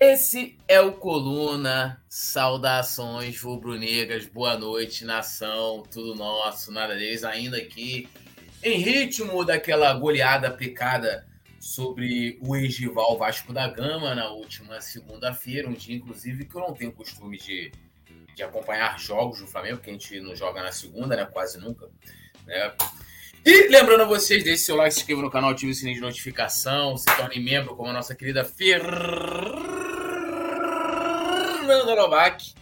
Esse é o Coluna. Saudações rubro-negras. Boa noite, nação. Tudo nosso, nada deles. Ainda aqui em ritmo daquela goleada aplicada sobre o ex-rival Vasco da Gama na última segunda-feira. Um dia, inclusive, que eu não tenho costume de, de acompanhar jogos do Flamengo, que a gente não joga na segunda, né? Quase nunca. Né? E lembrando a vocês, deixe seu like, se inscreva no canal, ative o sininho de notificação, se torne membro como a nossa querida Fer Fernanda Novak.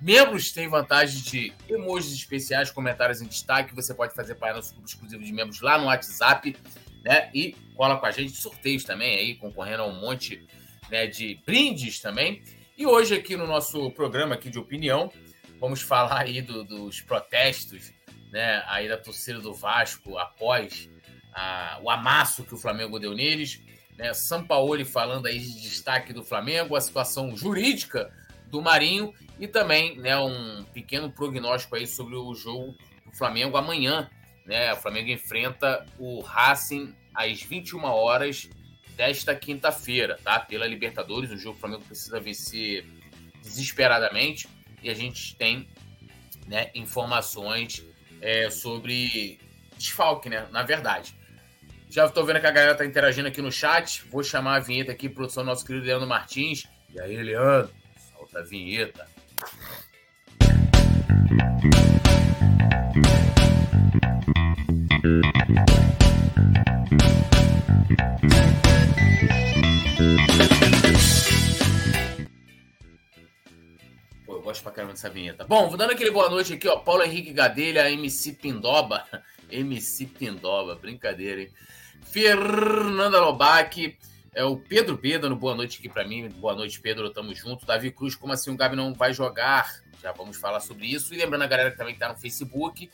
Membros têm vantagem de emojis especiais, comentários em destaque. Você pode fazer parte do nosso grupo exclusivo de membros lá no WhatsApp, né? E cola com a gente sorteios também aí, concorrendo a um monte né, de brindes também. E hoje aqui no nosso programa aqui de opinião, vamos falar aí do, dos protestos, né? Aí da torcida do Vasco após a, o amasso que o Flamengo deu neles. Né, Sampaoli falando aí de destaque do Flamengo, a situação jurídica do Marinho e também né, um pequeno prognóstico aí sobre o jogo do Flamengo amanhã. Né? O Flamengo enfrenta o Racing às 21 horas desta quinta-feira, tá? Pela Libertadores, um jogo que o Flamengo precisa vencer desesperadamente e a gente tem né, informações é, sobre desfalque, né? Na verdade. Já estou vendo que a galera está interagindo aqui no chat. Vou chamar a vinheta aqui, produção do nosso querido Leandro Martins. E aí, Leandro? Da vinheta. Pô, eu gosto pra caramba dessa vinheta. Bom, vou dando aquele boa noite aqui, ó. Paulo Henrique Gadelha, MC Pindoba. MC Pindoba, brincadeira, hein? Fernanda Lobac. É o Pedro Pedro, no boa noite aqui para mim. Boa noite, Pedro. Tamo junto. Davi Cruz, como assim o Gabi não vai jogar? Já vamos falar sobre isso. E lembrando a galera que também tá no Facebook,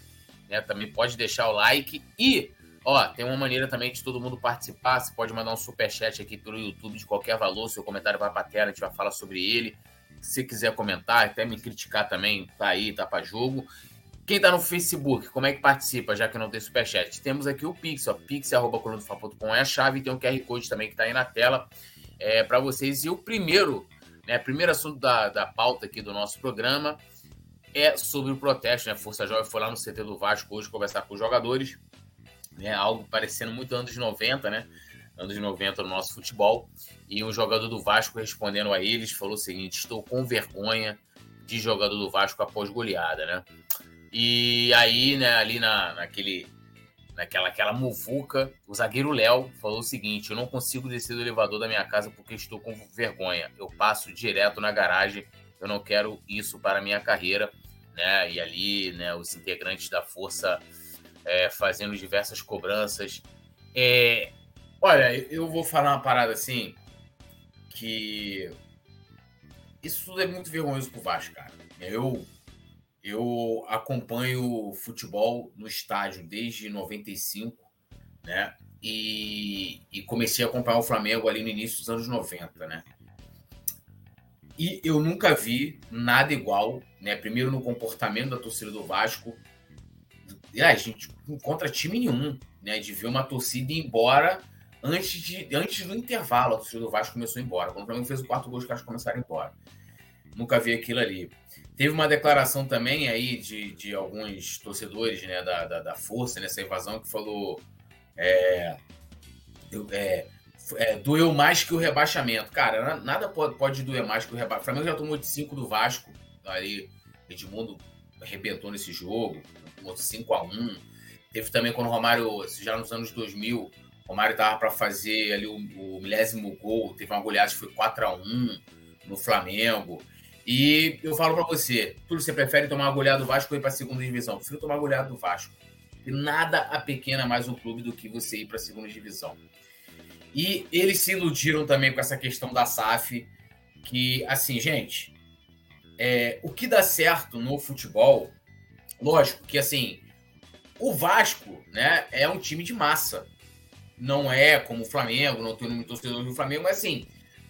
né? Também pode deixar o like. E, ó, tem uma maneira também de todo mundo participar. Você pode mandar um super chat aqui pelo YouTube de qualquer valor. Seu comentário vai pra tela, a gente vai falar sobre ele. Se quiser comentar, até me criticar também, tá aí, tá para jogo. Quem está no Facebook, como é que participa, já que não tem superchat? Temos aqui o Pix, ó, pix.com é a chave, tem o QR Code também que está aí na tela é, para vocês. E o primeiro, né, primeiro assunto da, da pauta aqui do nosso programa é sobre o protesto, né? Força Jovem foi lá no CT do Vasco hoje conversar com os jogadores, né? Algo parecendo muito anos 90, né? Anos 90 no nosso futebol. E um jogador do Vasco respondendo a eles falou o seguinte: estou com vergonha de jogador do Vasco após goleada, né? E aí, né, ali na, naquele, naquela aquela muvuca, o zagueiro Léo falou o seguinte: Eu não consigo descer do elevador da minha casa porque estou com vergonha. Eu passo direto na garagem. Eu não quero isso para a minha carreira. Né? E ali, né, os integrantes da força é, fazendo diversas cobranças. É, olha, eu vou falar uma parada assim que isso tudo é muito vergonhoso pro Vasco, cara. Eu eu acompanho futebol no estádio desde 95, né? E, e, comecei a acompanhar o Flamengo ali no início dos anos 90, né? E eu nunca vi nada igual, né? Primeiro no comportamento da torcida do Vasco. E a gente não encontra time nenhum, né? De ver uma torcida ir embora antes, de, antes do intervalo. A torcida do Vasco começou a ir embora. Quando o Flamengo fez o quarto gol, os caras começaram a ir embora. Nunca vi aquilo ali. Teve uma declaração também aí de, de alguns torcedores né, da, da, da Força nessa invasão que falou é, é, é, doeu mais que o rebaixamento. Cara, nada pode, pode doer mais que o rebaixamento. O Flamengo já tomou de 5 do Vasco. Aí Edmundo arrebentou nesse jogo, tomou 5 a 1 Teve também quando o Romário, já nos anos 2000, o Romário estava para fazer ali o, o milésimo gol, teve uma goleada que foi 4 a 1 no Flamengo. E eu falo para você, tudo você prefere tomar uma goleada do Vasco ou ir para a segunda divisão? Prefiro tomar uma goleada do Vasco. E nada apequena mais um clube do que você ir para a segunda divisão. E eles se iludiram também com essa questão da SAF, que, assim, gente, é, o que dá certo no futebol, lógico que, assim, o Vasco, né, é um time de massa. Não é como o Flamengo, não tem um torcedor do Flamengo, mas, assim,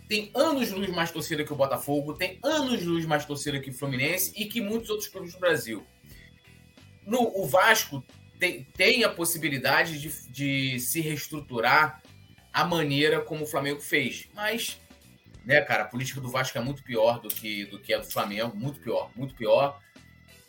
tem anos luz mais torcida que o Botafogo, tem anos luz mais torcida que o Fluminense e que muitos outros clubes do Brasil. No, o Vasco tem, tem a possibilidade de, de se reestruturar a maneira como o Flamengo fez, mas né, cara? A política do Vasco é muito pior do que, do que a do Flamengo, muito pior, muito pior.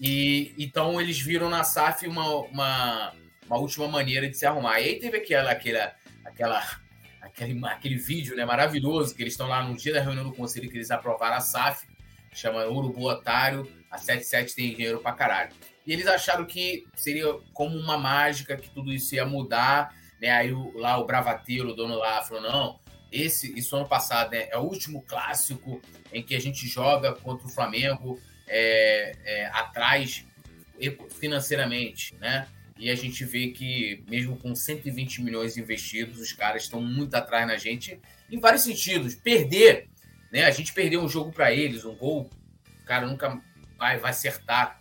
E então eles viram na SAF uma, uma, uma última maneira de se arrumar. E aí teve aquela, aquela, aquela, aquele, aquele vídeo né, maravilhoso que eles estão lá no dia da reunião do conselho que eles aprovaram a SAF, chama Urubu Otário, a 77 tem dinheiro pra caralho. E eles acharam que seria como uma mágica, que tudo isso ia mudar. Né? Aí o, lá o Bravateiro, o dono lá, falou: não, esse, isso ano passado né, é o último clássico em que a gente joga contra o Flamengo é, é, atrás financeiramente, né? E a gente vê que, mesmo com 120 milhões investidos, os caras estão muito atrás na gente em vários sentidos. Perder, né? A gente perdeu um jogo para eles, um gol, o cara nunca vai, vai acertar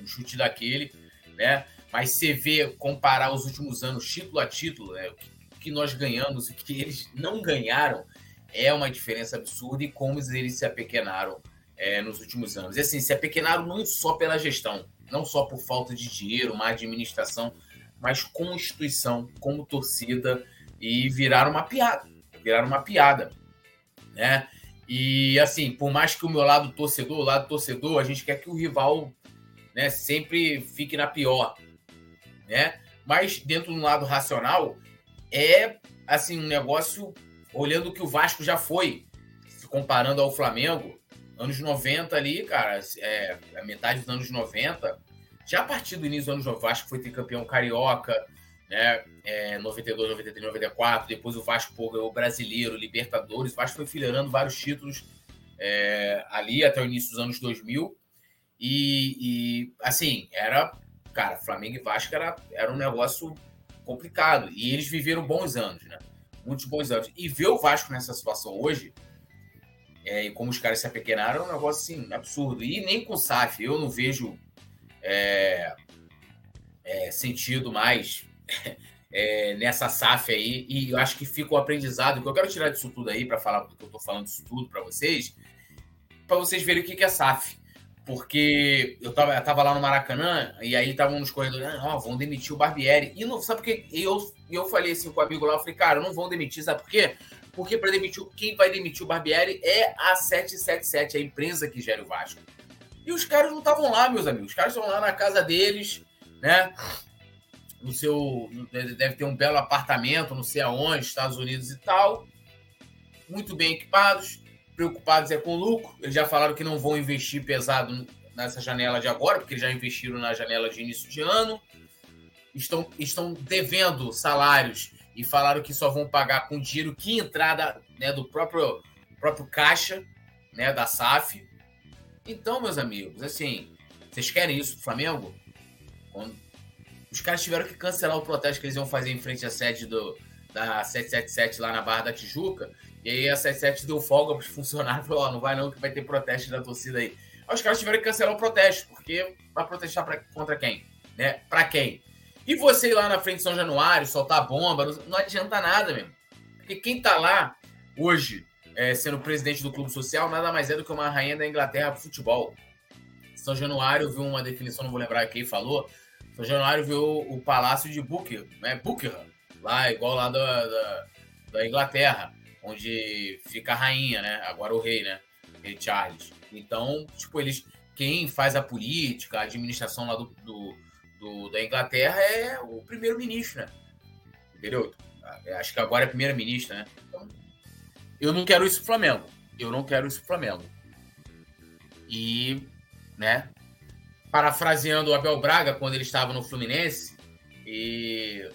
um chute daquele, né? Mas você vê, comparar os últimos anos, título a título, né? o que nós ganhamos e o que eles não ganharam, é uma diferença absurda e como eles se apequenaram é, nos últimos anos. E assim, se apequenaram não só pela gestão, não só por falta de dinheiro, má administração, mas como instituição, como torcida, e viraram uma piada. Viraram uma piada. Né? E assim, por mais que o meu lado torcedor, o lado torcedor, a gente quer que o rival né, sempre fique na pior. Né? Mas dentro do lado racional, é assim um negócio olhando o que o Vasco já foi, se comparando ao Flamengo, anos 90 ali, cara, é, a metade dos anos 90, já a partir do início dos anos 90, o Vasco foi ter campeão carioca, né? É, 92, 93, 94, depois o Vasco pô, ganhou brasileiro, Libertadores, o Vasco foi filerando vários títulos é, ali até o início dos anos 2000. E, e, assim, era, cara, Flamengo e Vasco era, era um negócio complicado. E eles viveram bons anos, né? Muitos bons anos. E ver o Vasco nessa situação hoje, é, e como os caras se apequenaram, é um negócio assim, absurdo. E nem com o SAF, eu não vejo é, é, sentido mais é, nessa SAF aí. E eu acho que fica o aprendizado. Que eu quero tirar disso tudo aí, para falar porque eu estou falando disso tudo para vocês, para vocês verem o que é SAF. Porque eu tava, eu tava lá no Maracanã e aí estavam nos corredores, ah, vão demitir o Barbieri. E não, sabe por quê? E eu, eu falei assim com o amigo lá, eu falei, cara, não vão demitir, sabe por quê? Porque para demitir, quem vai demitir o Barbieri é a 777, a empresa que gera o Vasco. E os caras não estavam lá, meus amigos. Os caras estão lá na casa deles, né? No seu. Deve ter um belo apartamento, não sei aonde, Estados Unidos e tal. Muito bem equipados preocupados é com o lucro. Eles já falaram que não vão investir pesado nessa janela de agora, porque já investiram na janela de início de ano. Estão, estão devendo salários e falaram que só vão pagar com dinheiro que entrada né, do próprio, próprio caixa né, da SAF. Então, meus amigos, assim, vocês querem isso do Flamengo? Quando... Os caras tiveram que cancelar o protesto que eles iam fazer em frente à sede do, da 777 lá na Barra da Tijuca e aí a 77 deu folga para os funcionários, falou, não vai não que vai ter protesto da torcida aí. Aí os caras tiveram que cancelar o protesto, porque vai protestar pra, contra quem? Né? Para quem? E você ir lá na frente de São Januário, soltar bomba, não, adianta nada mesmo. Porque quem tá lá hoje, é, sendo presidente do clube social, nada mais é do que uma rainha da Inglaterra pro futebol. São Januário viu uma definição, não vou lembrar quem falou. São Januário viu o palácio de Buckingham, né? Buckingham, lá, igual lá da, da, da Inglaterra onde fica a rainha, né? Agora o rei, né? Rei Charles. Então, tipo, eles. Quem faz a política, a administração lá do, do, do da Inglaterra é o primeiro-ministro, né? Entendeu? Acho que agora é primeira-ministra, né? Então, eu não quero isso pro Flamengo. Eu não quero isso pro Flamengo. E, né? Parafraseando o Abel Braga quando ele estava no Fluminense, e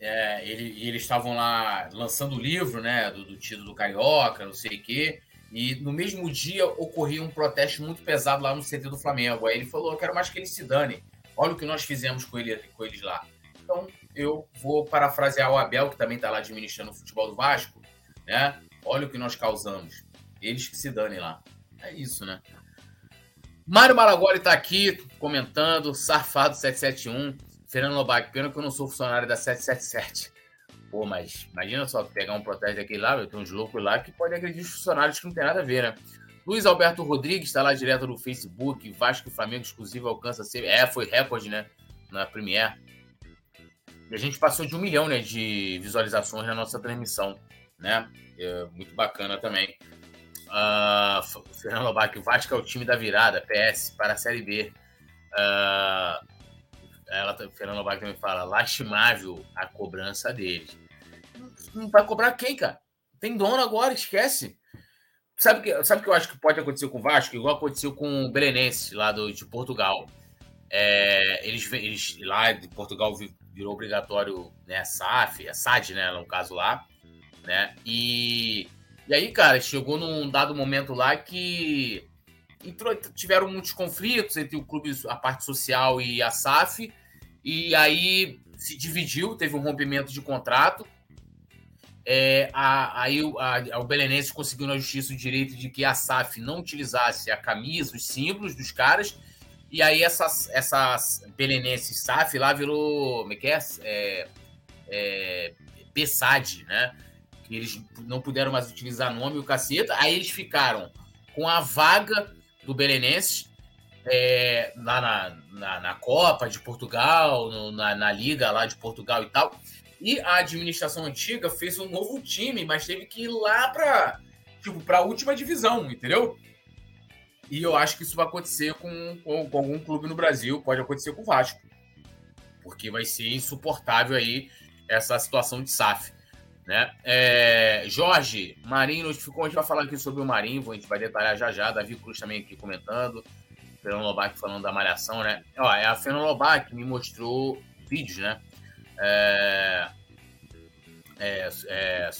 é, ele, eles estavam lá lançando o livro, né, do, do título do Carioca, não sei o quê, e no mesmo dia ocorria um protesto muito pesado lá no CT do Flamengo. Aí ele falou: Eu quero mais que eles se dane. Olha o que nós fizemos com, ele, com eles lá. Então, eu vou parafrasear o Abel, que também está lá administrando o futebol do Vasco, né? Olha o que nós causamos. Eles que se danem lá. É isso, né? Mário Maragoli está aqui comentando, Safado 771. Fernando Lobac, pena que eu não sou funcionário da 777. Pô, mas imagina só pegar um protesto daquele lá, tem uns loucos lá que pode agredir os funcionários que não tem nada a ver, né? Luiz Alberto Rodrigues está lá direto no Facebook. Vasco e Flamengo exclusivo alcança. Ser... É, foi recorde, né? Na Premiere. E a gente passou de um milhão né, de visualizações na nossa transmissão, né? É muito bacana também. Fernando Lobac, Vasco é o time da virada, PS, para a Série B. Uh, ela, Fernando Lobac também fala, lastimável a cobrança deles. Não vai cobrar quem, cara? Tem dono agora, esquece. Sabe que, sabe que eu acho que pode acontecer com o Vasco? Igual aconteceu com o Belenense, lá do, de Portugal. É, eles, eles lá de Portugal virou obrigatório né, a SAF, a SAD, né, no caso lá, né? E, e aí, cara, chegou num dado momento lá que entrou, tiveram muitos conflitos entre o clube, a parte social e a SAF, e aí se dividiu, teve um rompimento de contrato. É, aí a, o Belenense conseguiu na justiça o direito de que a SAF não utilizasse a camisa, os símbolos dos caras, e aí essas, Belenenses SAF lá virou, como é que é? é, é né? Que eles não puderam mais utilizar nome e o caceta, aí eles ficaram com a vaga do Belenenses é, lá na, na, na, Copa de Portugal, no, na, na Liga lá de Portugal e tal. E a administração antiga fez um novo time, mas teve que ir lá para tipo, a última divisão, entendeu? E eu acho que isso vai acontecer com, com, com, algum clube no Brasil, pode acontecer com o Vasco. Porque vai ser insuportável aí essa situação de SAF. Né? É, Jorge, Marinho notificou, a gente vai falar aqui sobre o Marinho, a gente vai detalhar já já, Davi Cruz também aqui comentando, Fernando Lobac falando da malhação, né? Ó, é a Fernando Lobac me mostrou vídeos, né? É, é, é,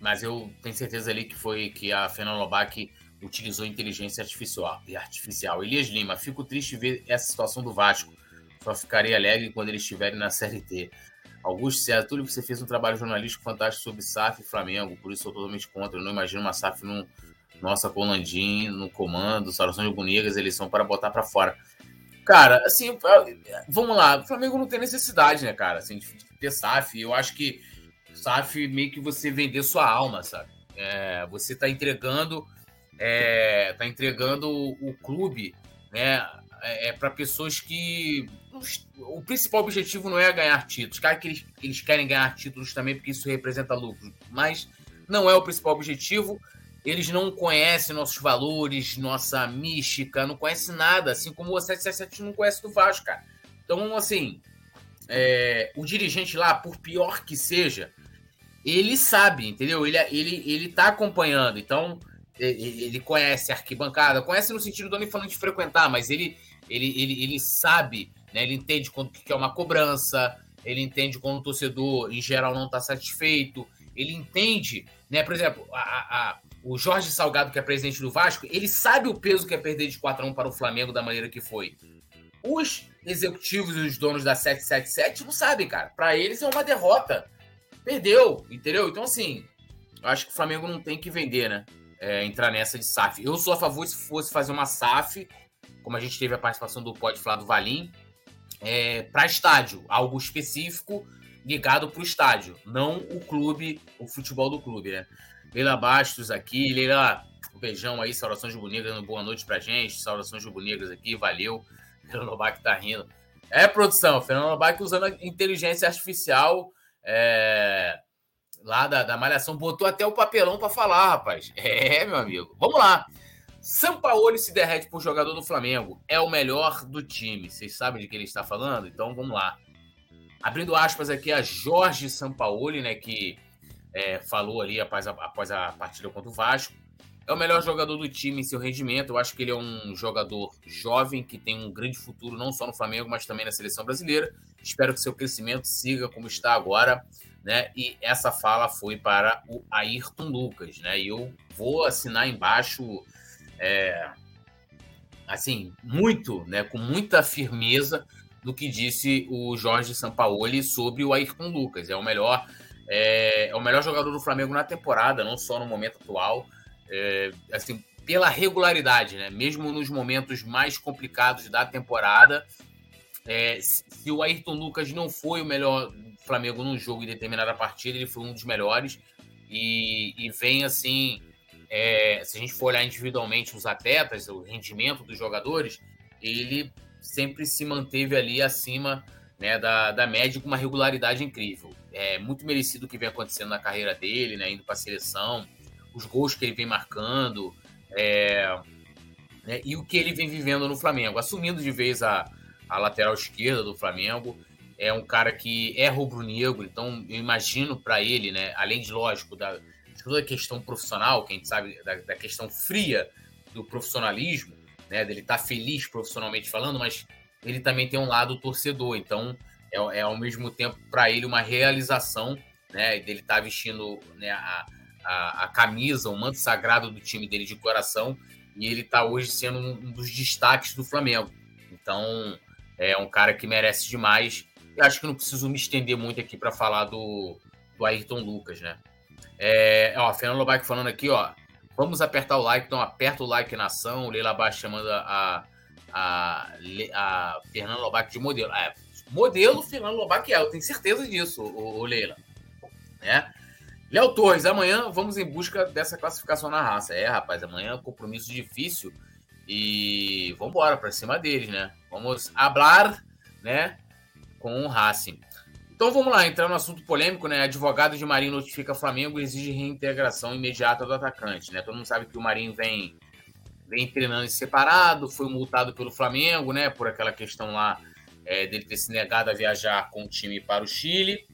mas eu tenho certeza ali que foi que a Fernando Lobac utilizou inteligência artificial. artificial. Elias Lima, fico triste ver essa situação do Vasco. Só ficarei alegre quando eles estiverem na Série T. Augusto César, Túlio, você fez um trabalho jornalístico fantástico sobre SAF e Flamengo, por isso eu totalmente contra. Eu não imagino uma SAF no nossa Colandim no comando, Saudações Bonigas, eles são para botar para fora. Cara, assim, vamos lá, o Flamengo não tem necessidade, né, cara, assim, de ter SAF. Eu acho que SAF meio que você vender sua alma, sabe? É, você tá entregando, é, tá entregando o, clube, né, é, é para pessoas que o principal objetivo não é ganhar títulos. Claro que eles, eles querem ganhar títulos também, porque isso representa lucro. Mas não é o principal objetivo. Eles não conhecem nossos valores, nossa mística, não conhecem nada. Assim como o 777 não conhece do Vasco, cara. Então, assim, é, o dirigente lá, por pior que seja, ele sabe, entendeu? Ele, ele, ele tá acompanhando. Então, ele conhece a arquibancada, conhece no sentido do nem falando de frequentar, mas ele, ele, ele, ele sabe né? Ele entende quando que é uma cobrança, ele entende quando o torcedor, em geral, não está satisfeito. Ele entende, né? Por exemplo, a, a, o Jorge Salgado, que é presidente do Vasco, ele sabe o peso que é perder de 4 a 1 para o Flamengo da maneira que foi. Os executivos e os donos da 777 não sabem, cara. Para eles é uma derrota. Perdeu, entendeu? Então, assim, eu acho que o Flamengo não tem que vender, né? É, entrar nessa de SAF. Eu sou a favor se fosse fazer uma SAF, como a gente teve a participação do Pode Falar do Valim, é, para estádio, algo específico ligado para o estádio, não o clube, o futebol do clube, né? Leila Bastos aqui, Leila, um beijão aí, saudações bonitas, boa noite pra gente, saudações bonitas aqui, valeu. Fernando Lobac tá rindo. É, produção, Fernando Lobac usando a inteligência artificial é, lá da, da Malhação, botou até o papelão para falar, rapaz. É, meu amigo. Vamos lá. Sampaoli se derrete por jogador do Flamengo. É o melhor do time. Vocês sabem de que ele está falando? Então vamos lá. Abrindo aspas aqui a Jorge Sampaoli, né, que é, falou ali após a, após a partida contra o Vasco. É o melhor jogador do time em seu rendimento. Eu acho que ele é um jogador jovem que tem um grande futuro, não só no Flamengo, mas também na seleção brasileira. Espero que seu crescimento siga como está agora. Né? E essa fala foi para o Ayrton Lucas. Né? E eu vou assinar embaixo é, assim, muito, né, com muita firmeza do que disse o Jorge Sampaoli sobre o Ayrton Lucas. É o melhor, é, é o melhor jogador do Flamengo na temporada, não só no momento atual. É, assim, pela regularidade, né? Mesmo nos momentos mais complicados da temporada, é, se o Ayrton Lucas não foi o melhor Flamengo num jogo em determinada partida, ele foi um dos melhores e, e vem assim é, se a gente for olhar individualmente os atletas, o rendimento dos jogadores, ele sempre se manteve ali acima né, da, da média com uma regularidade incrível. É muito merecido o que vem acontecendo na carreira dele, né, indo para a seleção, os gols que ele vem marcando. É, né, e o que ele vem vivendo no Flamengo, assumindo de vez a, a lateral esquerda do Flamengo. É um cara que é rubro-negro, então eu imagino para ele, né, além de lógico da de toda a questão profissional, que a gente sabe da, da questão fria do profissionalismo, né, dele estar tá feliz profissionalmente falando, mas ele também tem um lado torcedor, então é, é ao mesmo tempo para ele uma realização, né, dele estar tá vestindo né, a, a, a, camisa, o manto sagrado do time dele de coração, e ele está hoje sendo um dos destaques do Flamengo. Então, é um cara que merece demais. E acho que não preciso me estender muito aqui para falar do, do Ayrton Lucas, né? É, ó, Fernando Lobac falando aqui, ó. Vamos apertar o like, então aperta o like na ação. Leila Baixo chamando a, a, a Fernando Lobac de modelo. É, modelo Fernando Lobac é, eu tenho certeza disso, o, o Leila. Né? Léo Torres, amanhã vamos em busca dessa classificação na raça. É, rapaz, amanhã é um compromisso difícil e vamos embora para cima deles, né? Vamos hablar, né, com o Racing. Então vamos lá, entrar no assunto polêmico, né? Advogado de Marinho notifica Flamengo e exige reintegração imediata do atacante, né? Todo mundo sabe que o Marinho vem vem treinando em separado, foi multado pelo Flamengo, né, por aquela questão lá é, dele ter se negado a viajar com o time para o Chile,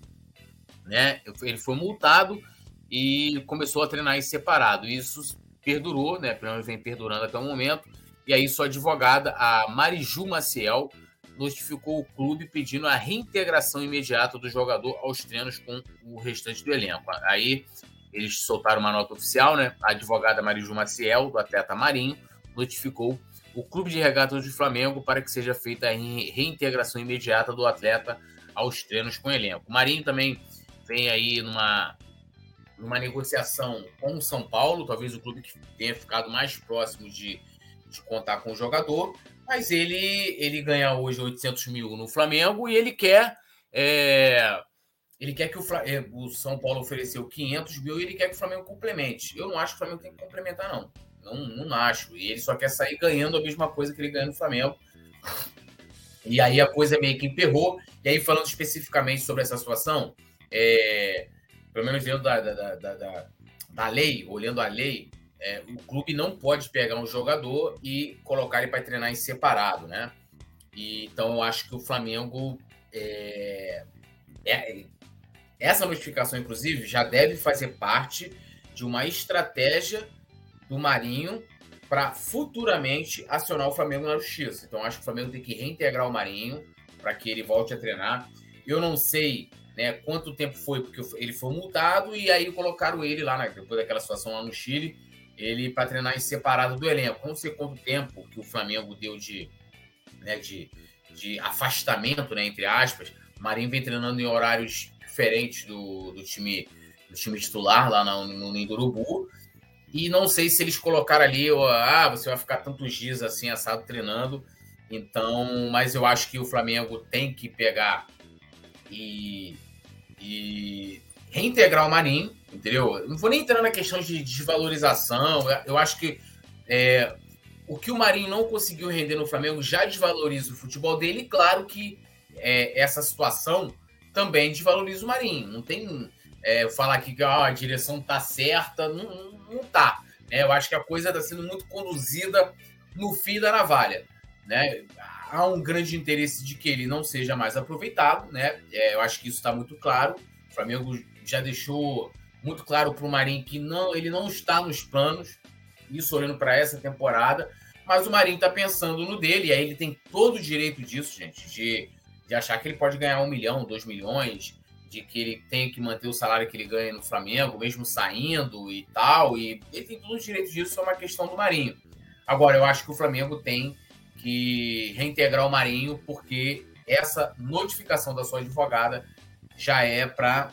né? Ele foi multado e começou a treinar em separado. Isso perdurou, né? Pelo menos vem perdurando até o momento. E aí sua advogada, a Mariju Maciel, notificou o clube pedindo a reintegração imediata do jogador aos treinos com o restante do elenco. Aí eles soltaram uma nota oficial, né? A advogada Mariju Maciel, do atleta Marinho, notificou o Clube de Regatas do Flamengo para que seja feita a reintegração imediata do atleta aos treinos com o elenco. O Marinho também vem aí numa, numa negociação com o São Paulo, talvez o clube que tenha ficado mais próximo de, de contar com o jogador, mas ele, ele ganha hoje 800 mil no Flamengo e ele quer é, ele quer que o, é, o, São Paulo ofereceu 500 mil e ele quer que o Flamengo complemente. Eu não acho que o Flamengo tem que complementar, não. Não, não acho. E ele só quer sair ganhando a mesma coisa que ele ganha no Flamengo. E aí a coisa meio que emperrou. E aí, falando especificamente sobre essa situação, é, pelo menos dentro da, da, da, da, da lei, olhando a lei, é, o clube não pode pegar um jogador e colocar ele para treinar em separado, né? E, então eu acho que o Flamengo é, é, essa notificação, inclusive, já deve fazer parte de uma estratégia do Marinho para futuramente acionar o Flamengo na justiça. Então, acho que o Flamengo tem que reintegrar o Marinho para que ele volte a treinar. Eu não sei né, quanto tempo foi, porque ele foi multado e aí colocaram ele lá, né, depois daquela situação lá no Chile, ele para treinar em separado do elenco. Não sei quanto tempo que o Flamengo deu de, né, de, de afastamento, né, entre aspas. O Marinho vem treinando em horários diferentes do, do time do time titular lá no, no Ninho. E não sei se eles colocaram ali, ah, você vai ficar tantos dias assim assado treinando. Então, mas eu acho que o Flamengo tem que pegar e, e reintegrar o Marinho, entendeu? Não vou nem entrar na questão de desvalorização. Eu acho que é, o que o Marinho não conseguiu render no Flamengo já desvaloriza o futebol dele. E claro que é, essa situação também desvaloriza o Marinho. Não tem é, falar aqui que ó, a direção tá certa, não, não tá. Né? Eu acho que a coisa está sendo muito conduzida no fio da navalha. Né? Há um grande interesse de que ele não seja mais aproveitado. Né? É, eu acho que isso está muito claro. O Flamengo já deixou muito claro para o Marinho que não, ele não está nos planos, isso olhando para essa temporada, mas o Marinho está pensando no dele, e aí ele tem todo o direito disso, gente, de de achar que ele pode ganhar um milhão, dois milhões, de que ele tem que manter o salário que ele ganha no Flamengo, mesmo saindo e tal. E ele tem todo o direito disso, é uma questão do Marinho. Agora, eu acho que o Flamengo tem que reintegrar o Marinho, porque essa notificação da sua advogada já é para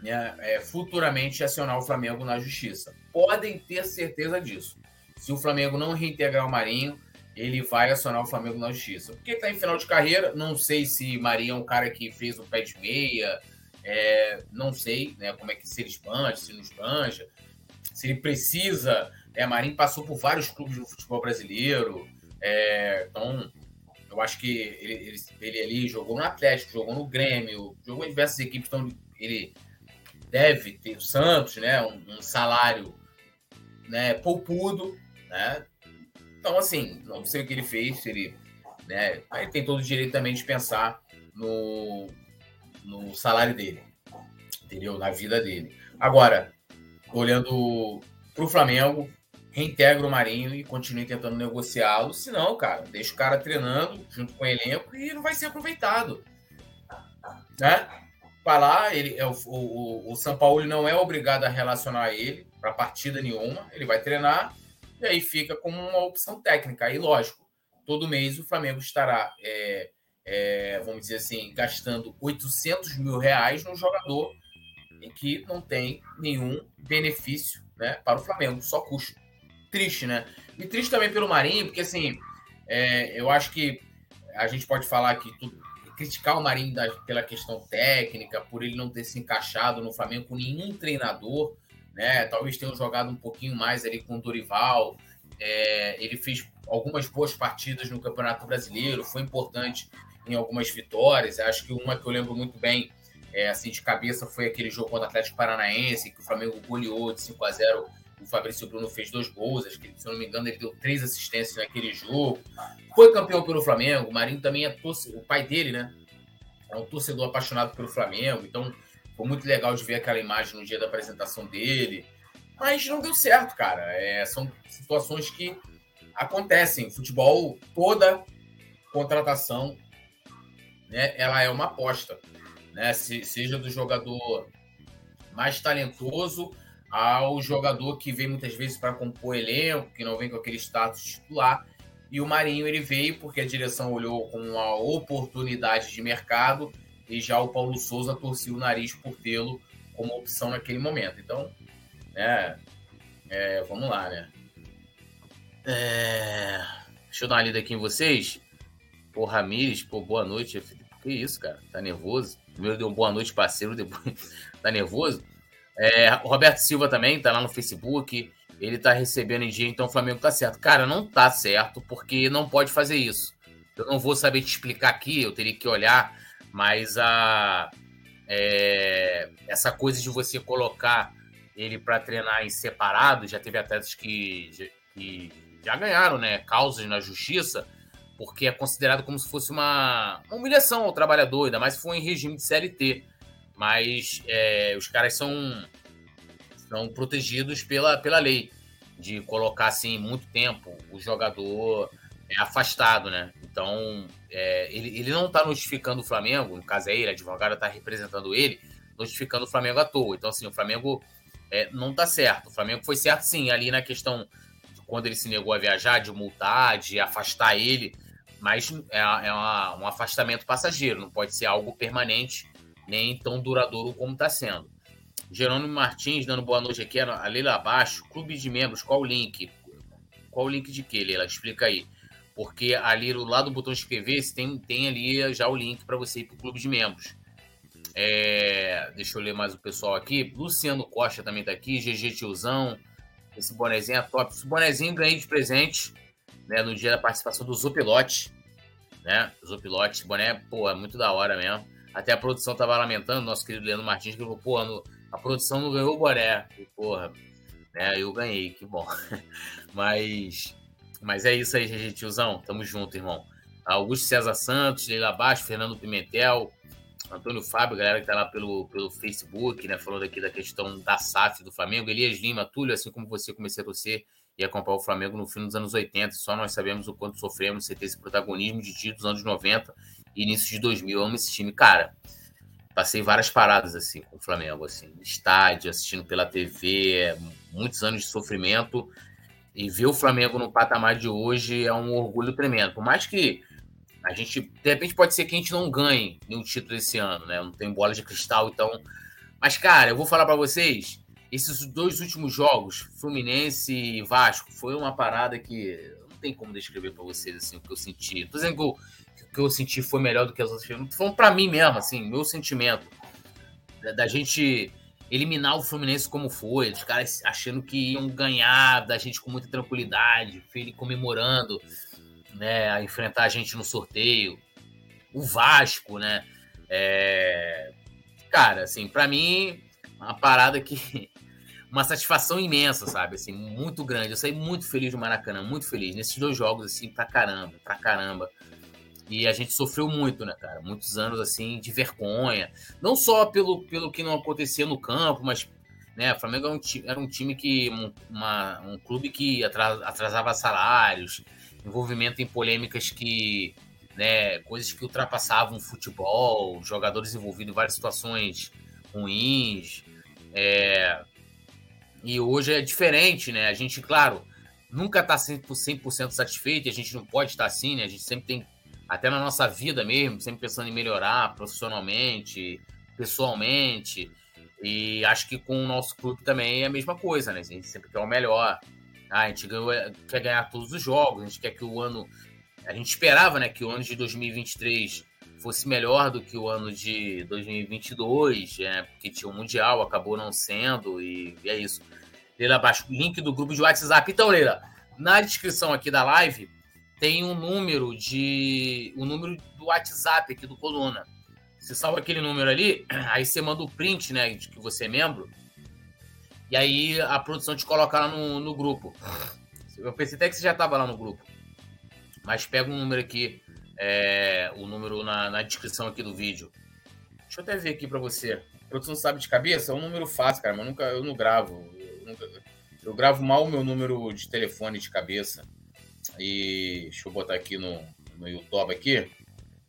né, é, futuramente acionar o Flamengo na justiça. Podem ter certeza disso. Se o Flamengo não reintegrar o Marinho, ele vai acionar o Flamengo na justiça. Porque está em final de carreira, não sei se Maria é um cara que fez o pé de meia, é, não sei né, como é que se ele espanja, se não espanja, se ele precisa. É, Marinho passou por vários clubes do futebol brasileiro, é, então eu acho que ele, ele, ele, ali jogou no Atlético, jogou no Grêmio, jogou em diversas equipes, então ele deve ter o Santos, né, um, um salário né, poupudo, Né? Então, assim, não sei o que ele fez, ele, né, ele tem todo o direito também de pensar no, no salário dele, entendeu? Na vida dele. Agora, olhando para o Flamengo, reintegra o Marinho e continue tentando negociá-lo. Senão, cara, deixa o cara treinando junto com o elenco e não vai ser aproveitado. Né? Vai lá, ele, é o, o, o São Paulo não é obrigado a relacionar ele para partida nenhuma. Ele vai treinar e aí fica como uma opção técnica. Aí, lógico, todo mês o Flamengo estará, é, é, vamos dizer assim, gastando 800 mil reais num jogador em que não tem nenhum benefício né, para o Flamengo, só custo. Triste, né? E triste também pelo Marinho, porque assim, é, eu acho que a gente pode falar que tudo, criticar o Marinho da, pela questão técnica, por ele não ter se encaixado no Flamengo com nenhum treinador, né? Talvez tenha jogado um pouquinho mais ali com o Dorival. É, ele fez algumas boas partidas no Campeonato Brasileiro, foi importante em algumas vitórias. Acho que uma que eu lembro muito bem, é, assim, de cabeça, foi aquele jogo contra o Atlético Paranaense, que o Flamengo goleou de 5 a 0 o Fabrício Bruno fez dois gols, acho que, se eu não me engano, ele deu três assistências naquele jogo. Foi campeão pelo Flamengo. O Marinho também é torcedor, o pai dele, né? É um torcedor apaixonado pelo Flamengo. Então, foi muito legal de ver aquela imagem no dia da apresentação dele. Mas não deu certo, cara. É, são situações que acontecem. Futebol, toda contratação, né, ela é uma aposta. Né? Se, seja do jogador mais talentoso ao jogador que vem muitas vezes para compor elenco, que não vem com aquele status titular. E o Marinho ele veio porque a direção olhou como uma oportunidade de mercado e já o Paulo Souza torceu o nariz por tê-lo como opção naquele momento. Então, né, é, vamos lá, né? É, deixa eu dar uma lida aqui em vocês. Pô, Ramires, pô, boa noite. Que isso, cara? Tá nervoso? Primeiro deu boa noite, parceiro, depois tá nervoso. É, Roberto Silva também tá lá no Facebook. Ele tá recebendo em dia, então o Flamengo tá certo. Cara, não tá certo, porque não pode fazer isso. Eu não vou saber te explicar aqui, eu teria que olhar, mas a é, essa coisa de você colocar ele para treinar em separado, já teve atletas que, que já ganharam, né, causas na justiça, porque é considerado como se fosse uma, uma humilhação ao trabalhador, ainda mais se for em regime de CLT mas é, os caras são, são protegidos pela, pela lei de colocar assim muito tempo o jogador é, afastado, né? Então é, ele, ele não está notificando o Flamengo, no caso é ele, a advogada está representando ele, notificando o Flamengo à toa. Então assim o Flamengo é, não está certo. O Flamengo foi certo sim ali na questão de quando ele se negou a viajar, de multar, de afastar ele, mas é, é uma, um afastamento passageiro, não pode ser algo permanente nem tão duradouro como está sendo. Jerônimo Martins dando boa noite aqui, ali lá abaixo. Clube de membros, qual o link? Qual o link de quê, Leila? Explica aí. Porque ali do lado do botão de inscrever tem, tem ali já o link para você ir para o clube de membros. É, deixa eu ler mais o pessoal aqui. Luciano Costa também está aqui. GG Tiozão. Esse bonezinho é top. Esse bonezinho ganhei de presente né, no dia da participação do Zopilote. Né? Zopilote. Boné, pô, é muito da hora mesmo. Até a produção tava lamentando, nosso querido Leandro Martins, que falou, pô, a produção não ganhou o boné. E, porra, né, eu ganhei, que bom. mas, mas é isso aí, gente, tiozão. Tamo junto, irmão. Augusto César Santos, Leila Baixo, Fernando Pimentel, Antônio Fábio, galera que tá lá pelo, pelo Facebook, né, falando aqui da questão da SAF do Flamengo. Elias Lima, Túlio, assim como você, comecei a torcer e acompanhar o Flamengo no fim dos anos 80. Só nós sabemos o quanto sofremos você ter esse protagonismo de títulos dos anos 90 início de 2000. Eu amo esse time. Cara, passei várias paradas assim com o Flamengo, assim, estádio, assistindo pela TV, muitos anos de sofrimento. E ver o Flamengo no patamar de hoje é um orgulho tremendo. Por mais que a gente, de repente, pode ser que a gente não ganhe nenhum título esse ano, né? Não tem bola de cristal, então. Mas, cara, eu vou falar para vocês: esses dois últimos jogos, Fluminense e Vasco, foi uma parada que não tem como descrever para vocês assim, o que eu senti. Tô dizendo que eu que eu senti foi melhor do que as outras. Foi para mim mesmo, assim, meu sentimento. Da, da, gente eliminar o Fluminense como foi, os caras achando que iam ganhar da gente com muita tranquilidade, ele comemorando, né, a enfrentar a gente no sorteio. O Vasco, né? É... Cara, assim, para mim, uma parada que uma satisfação imensa, sabe? Assim, muito grande. Eu saí muito feliz do Maracanã, muito feliz. Nesses dois jogos, assim, pra caramba, pra caramba. E a gente sofreu muito, né, cara? Muitos anos, assim, de vergonha. Não só pelo, pelo que não acontecia no campo, mas, né, o Flamengo era um, era um time que... Uma, um clube que atrasava salários, envolvimento em polêmicas que... Né, coisas que ultrapassavam o futebol, jogadores envolvidos em várias situações ruins. É, e hoje é diferente, né? A gente, claro, nunca está 100%, satisfeito, a gente não pode estar assim, né? A gente sempre tem, até na nossa vida mesmo, sempre pensando em melhorar profissionalmente, pessoalmente. E acho que com o nosso clube também é a mesma coisa, né? A gente sempre quer o melhor. Ah, a gente ganhou, quer ganhar todos os jogos, a gente quer que o ano. A gente esperava, né, que o ano de 2023 fosse melhor do que o ano de 2022, é, porque tinha o Mundial, acabou não sendo, e, e é isso. Leila abaixo, link do grupo de WhatsApp. Então, Leila, na descrição aqui da live tem um número de. o um número do WhatsApp aqui do Coluna. Você salva aquele número ali, aí você manda o print, né, de que você é membro, e aí a produção te coloca lá no, no grupo. Eu pensei até que você já estava lá no grupo. Mas pega um número aqui é, o número na, na, descrição aqui do vídeo. Deixa eu até ver aqui para você. A produção sabe de cabeça? É um número fácil, cara, mas nunca, eu não gravo. Eu, nunca, eu gravo mal o meu número de telefone de cabeça. E deixa eu botar aqui no, no YouTube aqui.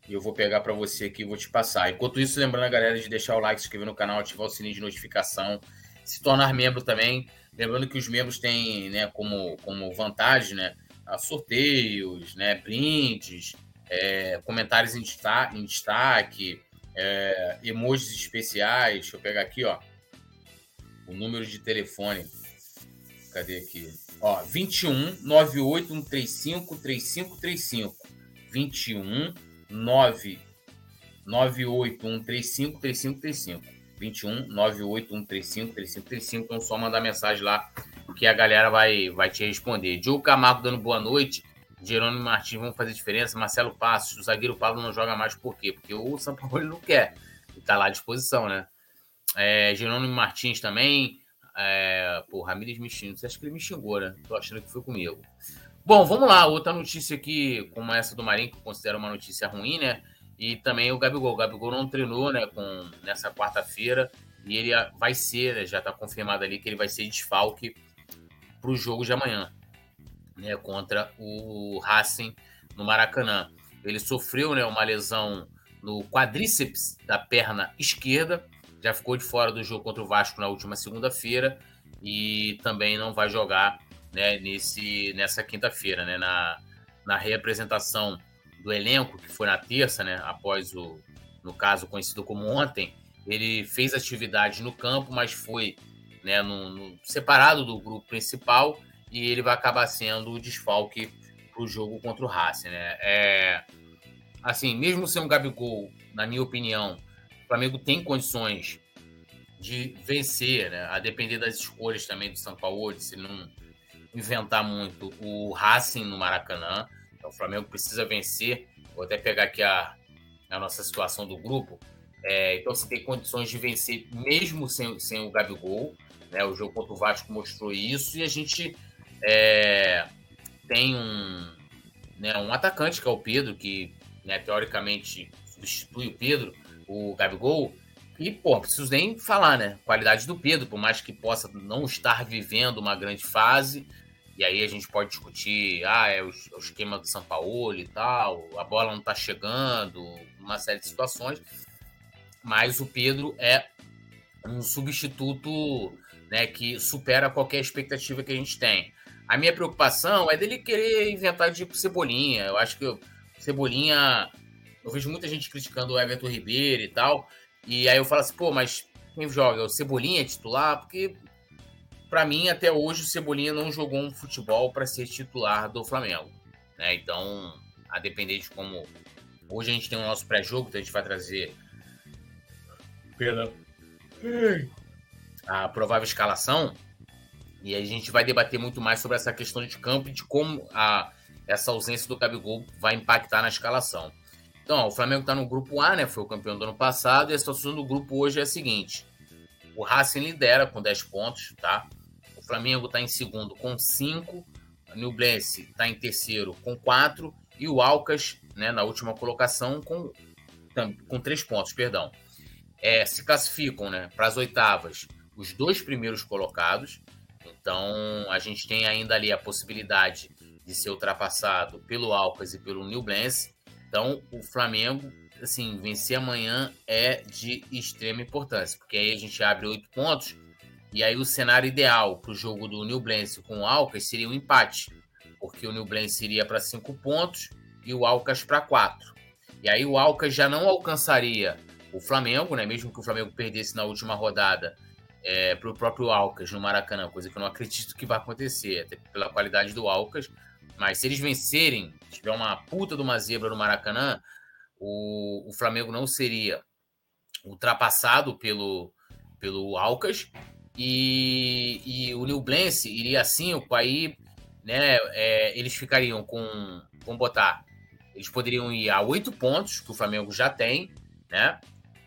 E eu vou pegar para você aqui e vou te passar. Enquanto isso, lembrando a galera de deixar o like, se inscrever no canal, ativar o sininho de notificação, se tornar membro também. Lembrando que os membros têm, né, como, como vantagem, né, sorteios, né, brindes, é, comentários em destaque, em destaque é, emojis especiais. Deixa eu pegar aqui, ó. O número de telefone. Cadê aqui? Ó, 21 98 135 3535. 21 9 98 135 3535. 21 98 135 3535. Então só mandar mensagem lá que a galera vai, vai te responder. Diogo Camargo dando boa noite. Jerônimo Martins vão fazer diferença. Marcelo Passos, o zagueiro Pablo não joga mais por quê? Porque o São Paulo não quer. Ele tá lá à disposição, né? É, Jerônimo Martins também. É, pô, Ramires me xingou. Você acha que ele me xingou, né? Tô achando que foi comigo. Bom, vamos lá. Outra notícia aqui, como essa do Marinho, que considero uma notícia ruim, né? E também o Gabigol. O Gabigol não treinou, né? Com, nessa quarta-feira. E ele vai ser, né, já está confirmado ali que ele vai ser desfalque para o jogo de amanhã né, contra o Racing no Maracanã. Ele sofreu né, uma lesão no quadríceps da perna esquerda, já ficou de fora do jogo contra o Vasco na última segunda-feira e também não vai jogar né, nesse, nessa quinta-feira, né, na, na reapresentação do elenco, que foi na terça, né, após o, no caso conhecido como ontem, ele fez atividade no campo, mas foi né, no, no, separado do grupo principal e ele vai acabar sendo o desfalque para o jogo contra o Racing, né? É, assim, mesmo sem um Gabigol, na minha opinião, o Flamengo tem condições de vencer, né? A depender das escolhas também do São Paulo, se não inventar muito o Racing no Maracanã. Então, o Flamengo precisa vencer. Vou até pegar aqui a, a nossa situação do grupo. É, então, você tem condições de vencer mesmo sem, sem o Gabigol. Né? O jogo contra o Vasco mostrou isso e a gente é, tem um, né, um atacante que é o Pedro, que né, teoricamente substitui o Pedro, o Gabigol. E, pô, preciso nem falar, né? Qualidade do Pedro, por mais que possa não estar vivendo uma grande fase. E aí a gente pode discutir, ah, é o, é o esquema do São Paulo e tal, a bola não tá chegando, uma série de situações. Mas o Pedro é um substituto né, que supera qualquer expectativa que a gente tem. A minha preocupação é dele querer inventar tipo Cebolinha. Eu acho que Cebolinha. Eu vejo muita gente criticando o Everton Ribeiro e tal. E aí eu falo assim, pô, mas quem joga? O Cebolinha é titular? Porque, para mim, até hoje, o Cebolinha não jogou um futebol para ser titular do Flamengo. Né? Então, a depender de como. Hoje a gente tem o nosso pré-jogo, então a gente vai trazer. Perdão. A provável escalação. E a gente vai debater muito mais sobre essa questão de campo e de como a, essa ausência do Gabigol vai impactar na escalação. Então, ó, o Flamengo está no grupo A, né? Foi o campeão do ano passado, e a situação do grupo hoje é a seguinte: o Racing lidera com 10 pontos, tá? Flamengo está em segundo com 5, o Nublense está em terceiro com 4 e o Alcas, né, na última colocação, com, com 3 pontos, perdão. É, se classificam né, para as oitavas os dois primeiros colocados. Então a gente tem ainda ali a possibilidade de ser ultrapassado pelo Alcas e pelo Nublense. Então o Flamengo, assim, vencer amanhã é de extrema importância, porque aí a gente abre oito pontos e aí o cenário ideal para o jogo do Nublense com o Alcas seria um empate, porque o Nublense iria para cinco pontos e o Alcas para quatro. E aí o Alcas já não alcançaria o Flamengo, né? Mesmo que o Flamengo perdesse na última rodada, é, para o próprio Alcas no Maracanã, coisa que eu não acredito que vai acontecer, até pela qualidade do Alcas. Mas se eles vencerem, tiver uma puta de uma zebra no Maracanã, o, o Flamengo não seria ultrapassado pelo, pelo Alcas e, e o Nublense iria a 5, aí né, é, eles ficariam com, vamos botar, eles poderiam ir a 8 pontos, que o Flamengo já tem, né?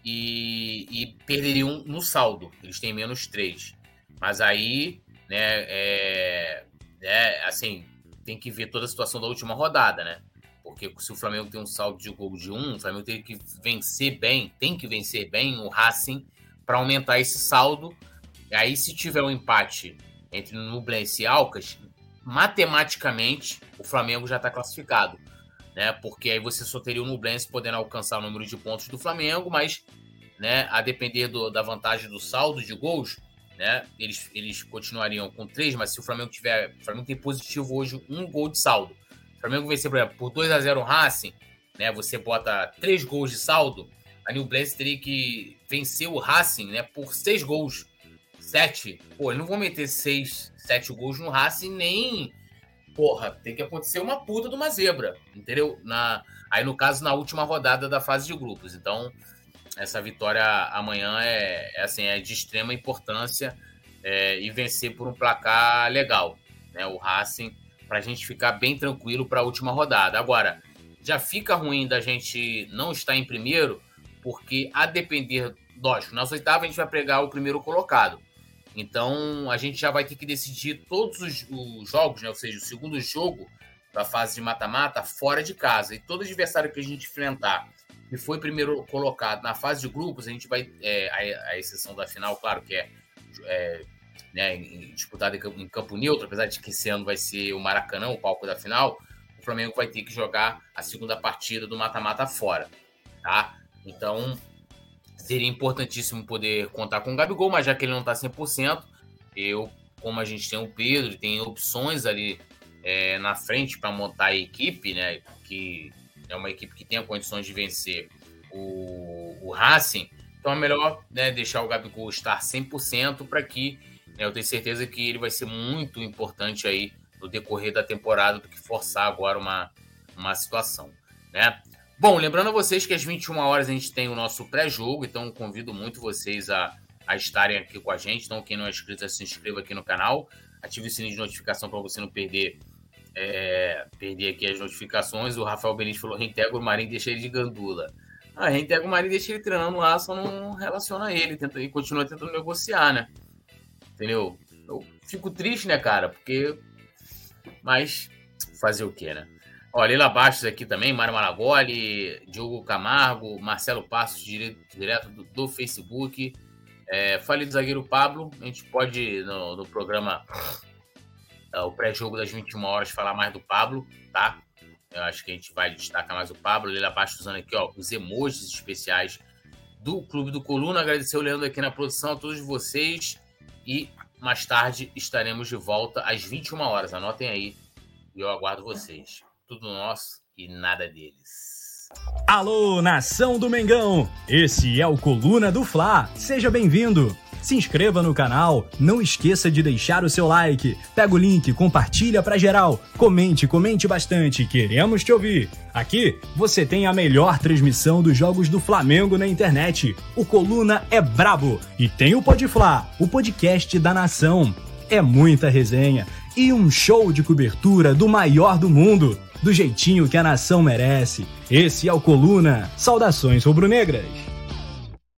e, e perderiam no saldo. Eles têm menos 3. Mas aí, né, é, é, assim, tem que ver toda a situação da última rodada, né? Porque se o Flamengo tem um saldo de gol de 1, um, o Flamengo tem que vencer bem, tem que vencer bem o Racing para aumentar esse saldo. E aí, se tiver um empate entre Nublense e Alcas, matematicamente o Flamengo já está classificado né? Porque aí você só teria o Nublense podendo alcançar o número de pontos do Flamengo, mas, né, a depender do, da vantagem do saldo de gols, né, eles, eles continuariam com três, mas se o Flamengo tiver, o Flamengo tem positivo hoje um gol de saldo. O Flamengo vencer, por exemplo, por 2 a 0 o Racing, né, você bota três gols de saldo, a Nublense teria que vencer o Racing, né, por seis gols. Sete. Pô, eles não vão meter seis, sete gols no Racing nem porra, tem que acontecer uma puta de uma zebra, entendeu? Na, aí, no caso, na última rodada da fase de grupos. Então, essa vitória amanhã é, é assim, é de extrema importância é, e vencer por um placar legal, né? O Racing, para a gente ficar bem tranquilo para a última rodada. Agora, já fica ruim da gente não estar em primeiro, porque a depender, lógico, nas oitavas a gente vai pregar o primeiro colocado. Então a gente já vai ter que decidir todos os, os jogos, né? ou seja, o segundo jogo da fase de mata-mata fora de casa. E todo adversário que a gente enfrentar e foi primeiro colocado na fase de grupos, a gente vai, é, a, a, exceção da final, claro que é, é né, disputada em em campo neutro, apesar de que esse ano vai ser o Maracanã, o palco da final, o Flamengo vai ter que jogar a segunda partida do mata-mata fora, tá? Então, seria importantíssimo poder contar com o Gabigol, mas já que ele não está 100%, eu, como a gente tem o Pedro, tem opções ali é, na frente para montar a equipe, né? Que é uma equipe que tenha condições de vencer o, o Racing. Então é melhor né, deixar o Gabigol estar 100% para que né, eu tenho certeza que ele vai ser muito importante aí no decorrer da temporada do que forçar agora uma, uma situação. Né? Bom, lembrando a vocês que às 21 horas a gente tem o nosso pré-jogo, então convido muito vocês a, a estarem aqui com a gente. Então, quem não é inscrito, se inscreva aqui no canal, ative o sininho de notificação para você não perder é, perder aqui as notificações. O Rafael Benítez falou: reintegra o Marinho, deixa ele de gandula. Ah, reintegra o Marinho, deixa ele treinando lá, só não relaciona ele tenta, e continua tentando negociar, né? Entendeu? Eu fico triste, né, cara? Porque. Mas fazer o quê, né? Olha, Leila Bastos aqui também, Mário Maragoli, Diogo Camargo, Marcelo Passos, direto, direto do, do Facebook. É, do zagueiro Pablo. A gente pode, no, no programa, o pré-jogo das 21 horas, falar mais do Pablo, tá? Eu acho que a gente vai destacar mais o Pablo. Leila Bastos usando aqui, ó, os emojis especiais do Clube do Coluna. Agradecer o Leandro aqui na produção, a todos vocês. E mais tarde estaremos de volta às 21 horas. Anotem aí e eu aguardo vocês tudo nosso e nada deles. Alô, nação do Mengão! Esse é o Coluna do Fla. Seja bem-vindo. Se inscreva no canal, não esqueça de deixar o seu like. Pega o link, compartilha para geral. Comente, comente bastante, queremos te ouvir. Aqui você tem a melhor transmissão dos jogos do Flamengo na internet. O Coluna é brabo e tem o Pode Fla, o podcast da nação. É muita resenha e um show de cobertura do maior do mundo do jeitinho que a nação merece. Esse é o Coluna. Saudações rubro-negras.